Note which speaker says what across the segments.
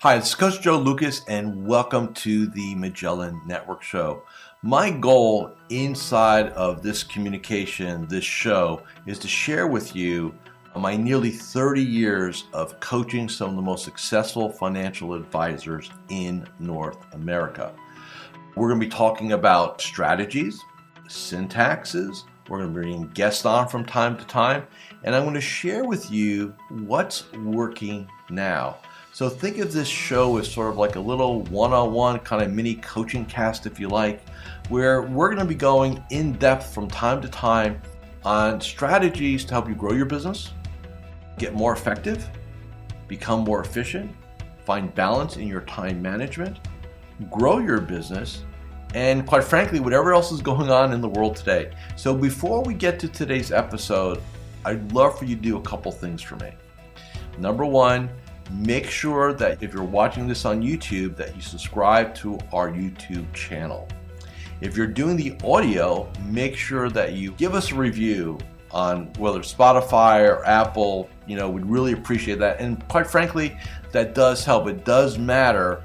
Speaker 1: Hi, it's Coach Joe Lukacs, and welcome to the Magellan Network Show. My goal inside of this communication, this show, is to share with you my nearly 30 years of coaching some of the most successful financial advisors in North America. We're going to be talking about strategies, syntaxes, we're going to be bring guests on from time to time, and I'm going to share with you what's working now. So think of this show as sort of like a little one on one kind of mini coaching cast, if you like, where we're going to be going in depth from time to time on strategies to help you grow your business, get more effective, become more efficient, find balance in your time management, grow your business, and quite frankly, whatever else is going on in the world today. So before we get to today's episode, I'd love for you to do a couple things for me. Number one, make sure that if you're watching this on YouTube that you subscribe to our YouTube channel. If you're doing the audio, make sure that you give us a review on whether Spotify or Apple, you know, we'd really appreciate that. And quite frankly, that does help. It does matter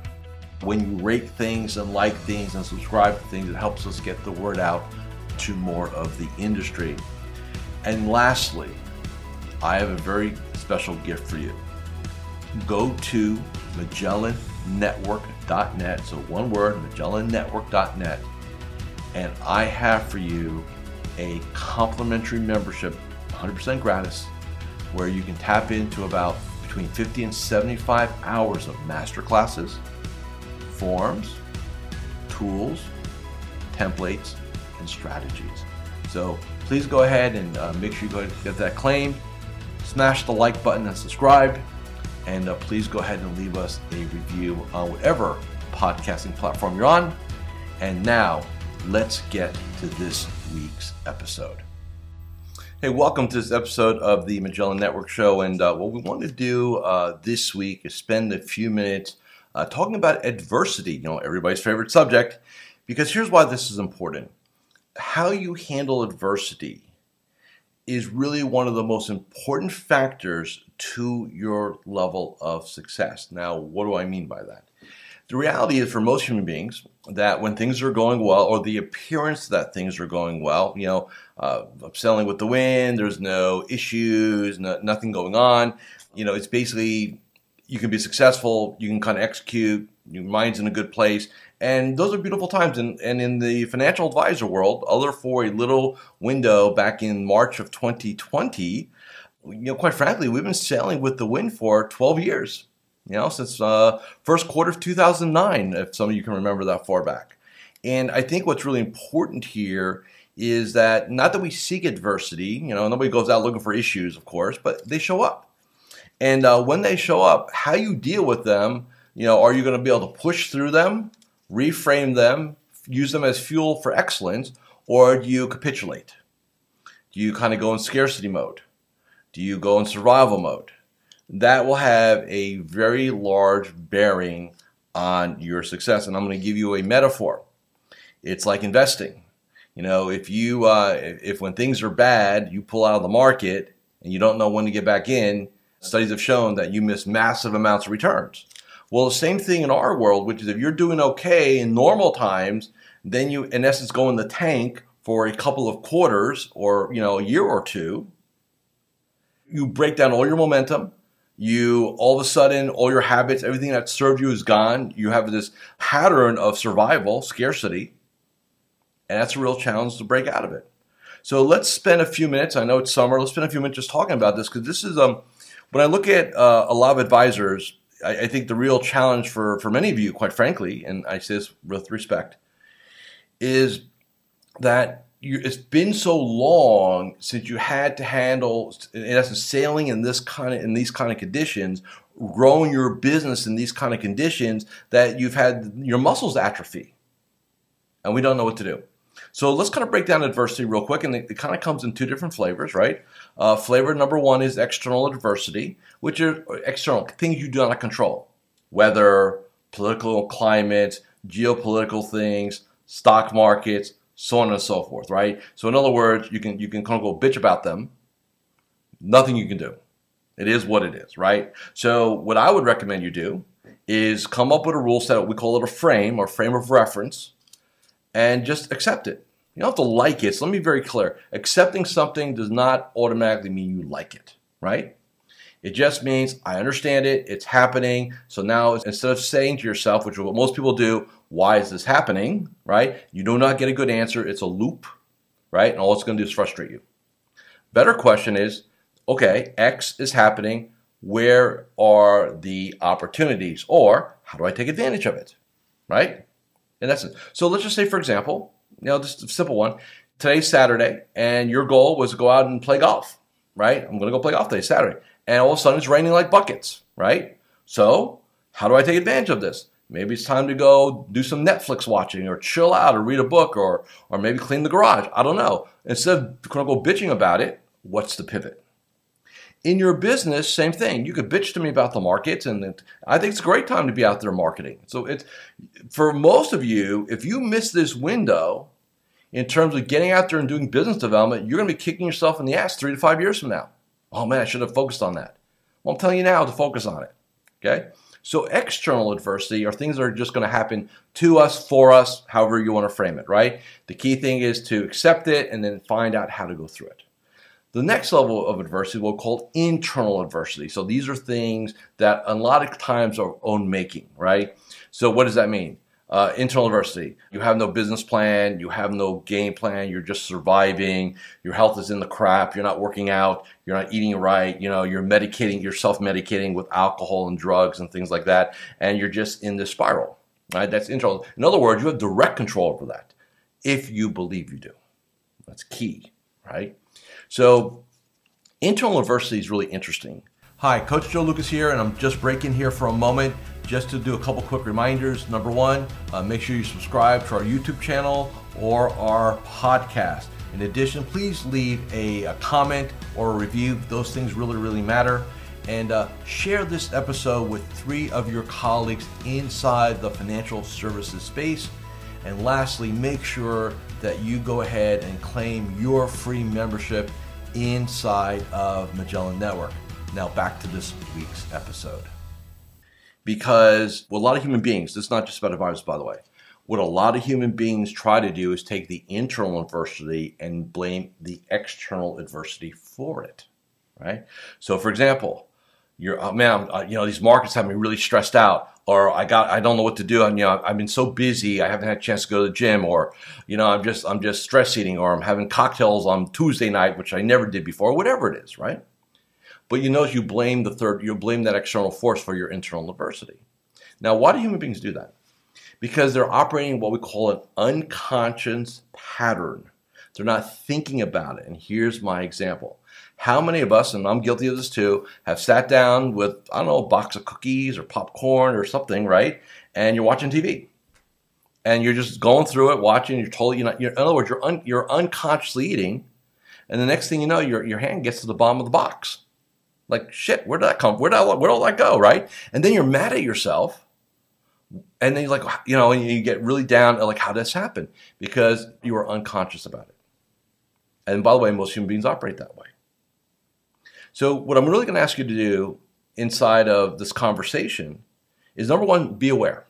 Speaker 1: when you rate things and like things and subscribe to things. It helps us get the word out to more of the industry. And lastly, I have a very special gift for you go to MagellanNetwork.net. So one word, MagellanNetwork.net. And I have for you a complimentary membership, 100% gratis, where you can tap into about between 50 and 75 hours of master classes, forms, tools, templates, and strategies. So please go ahead and uh, make sure you go get that claim. Smash the like button and subscribe. And uh, please go ahead and leave us a review on whatever podcasting platform you're on. And now, let's get to this week's episode. Hey, welcome to this episode of the Magellan Network Show. And uh, what we want to do uh, this week is spend a few minutes uh, talking about adversity, you know, everybody's favorite subject, because here's why this is important. How you handle adversity is really one of the most important factors to your level of success. Now, what do I mean by that? The reality is, for most human beings, that when things are going well, or the appearance that things are going well, you know, uh, with the wind, there's no issues, no, nothing going on. You know, it's basically you can be successful, you can kind of execute, your mind's in a good place, and those are beautiful times. And, and in the financial advisor world, other for a little window back in March of 2020, you know, quite frankly, we've been sailing with the wind for 12 years. You know, since uh, first quarter of 2009, if some of you can remember that far back. And I think what's really important here is that not that we seek adversity, you know, nobody goes out looking for issues, of course, but they show up. And uh, when they show up, how you deal with them, you know, are you going to be able to push through them, reframe them, use them as fuel for excellence, or do you capitulate? Do you kind of go in scarcity mode? Do you go in survival mode? That will have a very large bearing on your success. And I'm going to give you a metaphor. It's like investing. You know, if you uh, if when things are bad, you pull out of the market and you don't know when to get back in, studies have shown that you miss massive amounts of returns. Well, the same thing in our world, which is if you're doing okay in normal times, then you in essence go in the tank for a couple of quarters or you know a year or two you break down all your momentum. You all of a sudden, all your habits, everything that served you is gone. You have this pattern of survival, scarcity, and that's a real challenge to break out of it. So let's spend a few minutes. I know it's summer. Let's spend a few minutes just talking about this because this is um when I look at uh, a lot of advisors, I, I think the real challenge for for many of you, quite frankly, and I say this with respect, is that you, it's been so long since you had to handle, in essence, sailing in this kind of in these kind of conditions, growing your business in these kind of conditions that you've had your muscles atrophy, and we don't know what to do. So let's kind of break down adversity real quick, and it, it kind of comes in two different flavors, right? Uh, flavor number one is external adversity, which are external things you do not control, weather, political climate, geopolitical things, stock markets so on and so forth, right? So in other words, you can you can kind of go bitch about them. Nothing you can do. It is what it is, right? So what I would recommend you do is come up with a rule set, we call it a frame or frame of reference, and just accept it. You don't have to like it. So let me be very clear. Accepting something does not automatically mean you like it, right? It just means I understand it, it's happening. So now instead of saying to yourself, which is what most people do, why is this happening, right? You do not get a good answer. It's a loop, right? And all it's going to do is frustrate you. Better question is, okay, X is happening. Where are the opportunities? Or how do I take advantage of it, right? In essence. So let's just say, for example, you know, just a simple one. Today's Saturday, and your goal was to go out and play golf, right? I'm going to go play golf today, Saturday. And all of a sudden it's raining like buckets, right? So, how do I take advantage of this? Maybe it's time to go do some Netflix watching or chill out or read a book or, or maybe clean the garage. I don't know. Instead of quote unquote bitching about it, what's the pivot? In your business, same thing. You could bitch to me about the markets, and I think it's a great time to be out there marketing. So it's for most of you, if you miss this window in terms of getting out there and doing business development, you're going to be kicking yourself in the ass three to five years from now. Oh man, I should have focused on that. Well, I'm telling you now to focus on it. Okay. So external adversity are things that are just going to happen to us, for us, however you want to frame it, right? The key thing is to accept it and then find out how to go through it. The next level of adversity we'll call internal adversity. So these are things that a lot of times are own making, right? So what does that mean? Uh, internal adversity. You have no business plan. You have no game plan. You're just surviving. Your health is in the crap. You're not working out. You're not eating right. You know, you're medicating, you're self-medicating with alcohol and drugs and things like that. And you're just in this spiral, right? That's internal. In other words, you have direct control over that if you believe you do. That's key, right? So internal adversity is really interesting. Hi, Coach Joe Lukacs here, and I'm just breaking here for a moment just to do a couple quick reminders. Number one, uh, make sure you subscribe to our YouTube channel or our podcast. In addition, please leave a, a comment or a review. Those things really, really matter. And uh, share this episode with three of your colleagues inside the financial services space. And lastly, make sure that you go ahead and claim your free membership inside of Magellan Network. Now, back to this week's episode. Because well, a lot of human beings, this is not just about advisors, by the way, what a lot of human beings try to do is take the internal adversity and blame the external adversity for it, right? So, for example, you're, oh, man, uh, you know, these markets have me really stressed out or I got I don't know what to do. And you know, I've been so busy, I haven't had a chance to go to the gym, or you know, I'm just I'm just stress eating, or I'm having cocktails on Tuesday night, which I never did before, whatever it is, right? But you notice you blame the third, you blame that external force for your internal adversity. Now, why do human beings do that? Because they're operating what we call an unconscious pattern. They're not thinking about it. And here's my example. How many of us, and I'm guilty of this too, have sat down with, I don't know, a box of cookies or popcorn or something, right? And you're watching TV. And you're just going through it, watching, you're totally, you know, you're, in other words, you're, un, you're unconsciously eating. And the next thing you know, your, your hand gets to the bottom of the box. Like, shit, where did that come? Where did, where did that go, right? And then you're mad at yourself. And then you're like, you know, and you get really down, like, how did this happen? Because you were unconscious about it. And by the way, most human beings operate that way. So, what I'm really going to ask you to do inside of this conversation is number one, be aware.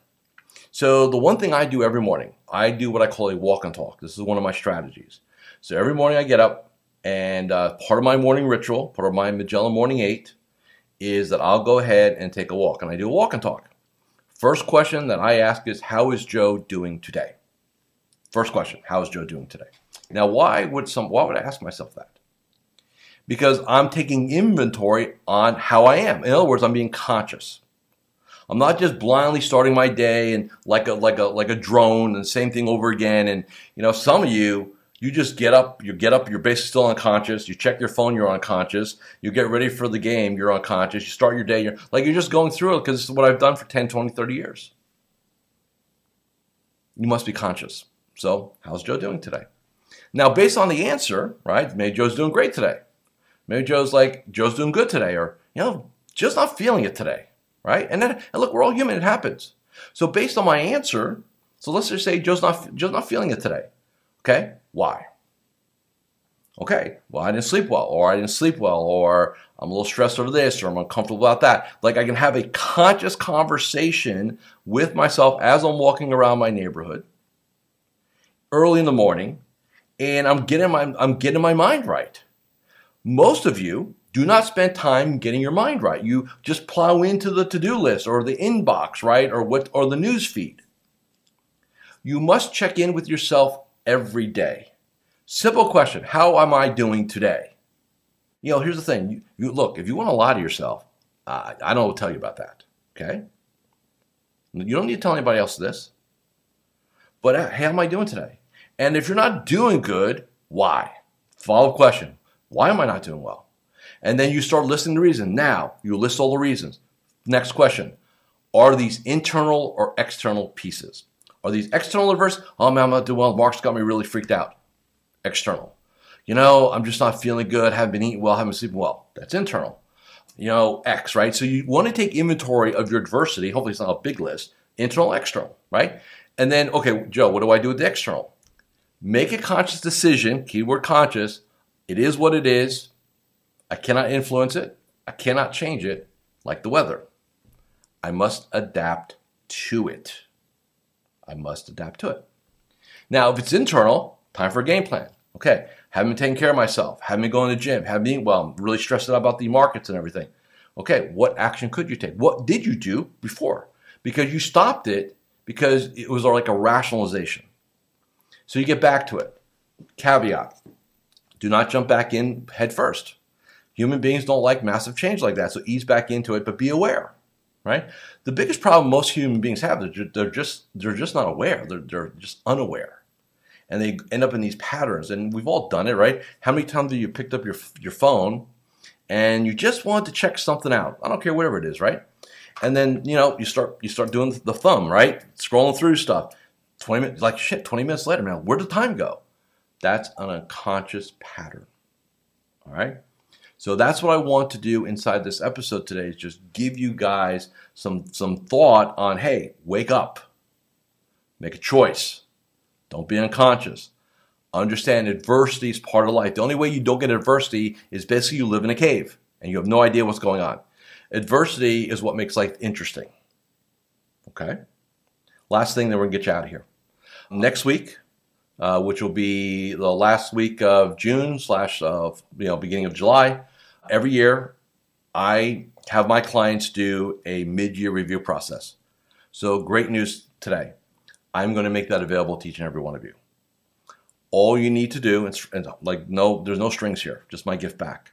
Speaker 1: So, the one thing I do every morning, I do what I call a walk and talk. This is one of my strategies. So, every morning I get up, and uh, part of my morning ritual, part of my Magellan Morning 8, is that I'll go ahead and take a walk, and I do a walk and talk. First question that I ask is, How is Joe doing today? First question, How is Joe doing today? Now, why would some? Why would I ask myself that? Because I'm taking inventory on how I am. In other words, I'm being conscious. I'm not just blindly starting my day and like a like a like a drone and same thing over again. And you know, some of you you just get up, you get up, you're basically still unconscious. You check your phone, you're unconscious. You get ready for the game, you're unconscious. You start your day, you're like you're just going through it because this is what I've done for 10, 20, 30 years. You must be conscious. So, how's Joe doing today? Now, based on the answer, right? Maybe Joe's doing great today. Maybe Joe's like, Joe's doing good today, or, you know, Joe's not feeling it today, right? And then, and look, we're all human, it happens. So based on my answer, so let's just say Joe's not, Joe's not feeling it today. Okay, why? Okay, well, I didn't sleep well, or I didn't sleep well, or I'm a little stressed over this, or I'm uncomfortable about that. Like I can have a conscious conversation with myself as I'm walking around my neighborhood early in the morning, and I'm getting my I'm getting my mind right. Most of you do not spend time getting your mind right. You just plow into the to-do list or the inbox, right? Or what or the news feed. You must check in with yourself every day. Simple question, how am I doing today? You know, here's the thing. You, you look, if you want to lie to yourself, uh, I don't tell you about that. Okay? You don't need to tell anybody else this. But uh, how am I doing today? And if you're not doing good, why? Follow up question. Why am I not doing well? And then you start listing the reason. Now you list all the reasons. Next question. Are these internal or external pieces? Are these external adverse? Oh man, I'm not doing well. Mark's got me really freaked out. External. You know, I'm just not feeling good, haven't been eating well, haven't been sleeping well. That's internal. You know, X, right? So you want to take inventory of your adversity. Hopefully it's not a big list. Internal, external, right? And then, okay, Joe, what do I do with the external? Make a conscious decision, keyword conscious. It is what it is. I cannot influence it. I cannot change it like the weather. I must adapt to it. I must adapt to it. Now, if it's internal, time for a game plan. Okay, haven't been taking care of myself, haven't been going to the gym, haven't been well, I'm really stressed out about the markets and everything. Okay, what action could you take? What did you do before? Because you stopped it because it was like a rationalization. So you get back to it. Caveat do not jump back in head first. Human beings don't like massive change like that, so ease back into it, but be aware right? The biggest problem most human beings have is they're just they're just not aware. They're they're just unaware, and they end up in these patterns. And we've all done it, right? How many times have you picked up your your phone and you just want to check something out? I don't care whatever it is, right? And then you know you start you start doing the thumb, right? Scrolling through stuff. Twenty minutes, like shit. Twenty minutes later, man, where did time go? That's an unconscious pattern. All right. So that's what I want to do inside this episode today is just give you guys some some thought on hey, wake up. Make a choice. Don't be unconscious. Understand adversity is part of life. The only way you don't get adversity is basically you live in a cave and you have no idea what's going on. Adversity is what makes life interesting. Okay? Last thing, then we're going to get you out of here. Next week, uh, which will be the last week of June slash uh, you know beginning of July, Every year, I have my clients do a mid year review process. So, great news today. I'm going to make that available to each and every one of you. All you need to do, and like no, there's no strings here, just my gift back.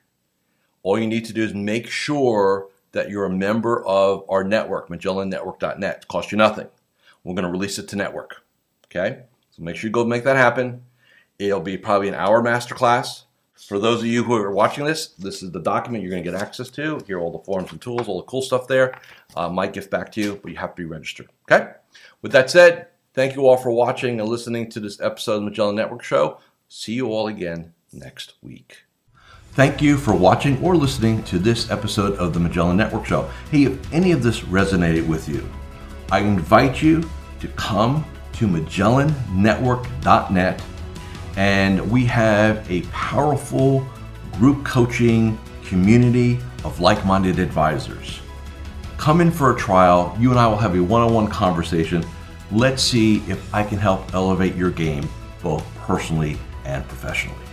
Speaker 1: All you need to do is make sure that you're a member of our network, MagellanNetwork.net. It costs you nothing. We're going to release it to network. Okay? So make sure you go make that happen. It'll be probably an hour masterclass. For those of you who are watching this, this is the document you're going to get access to. Here are all the forms and tools, all the cool stuff there. Uh, might gift back to you, but you have to be registered. Okay? With that said, thank you all for watching and listening to this episode of the Magellan Network Show. See you all again next week. Thank you for watching or listening to this episode of the Magellan Network Show. Hey, if any of this resonated with you, I invite you to come to MagellanNetwork.net and we have a powerful group coaching community of like minded advisors. Come in for a trial. You and I will have a one on one conversation. Let's see if I can help elevate your game both personally and professionally.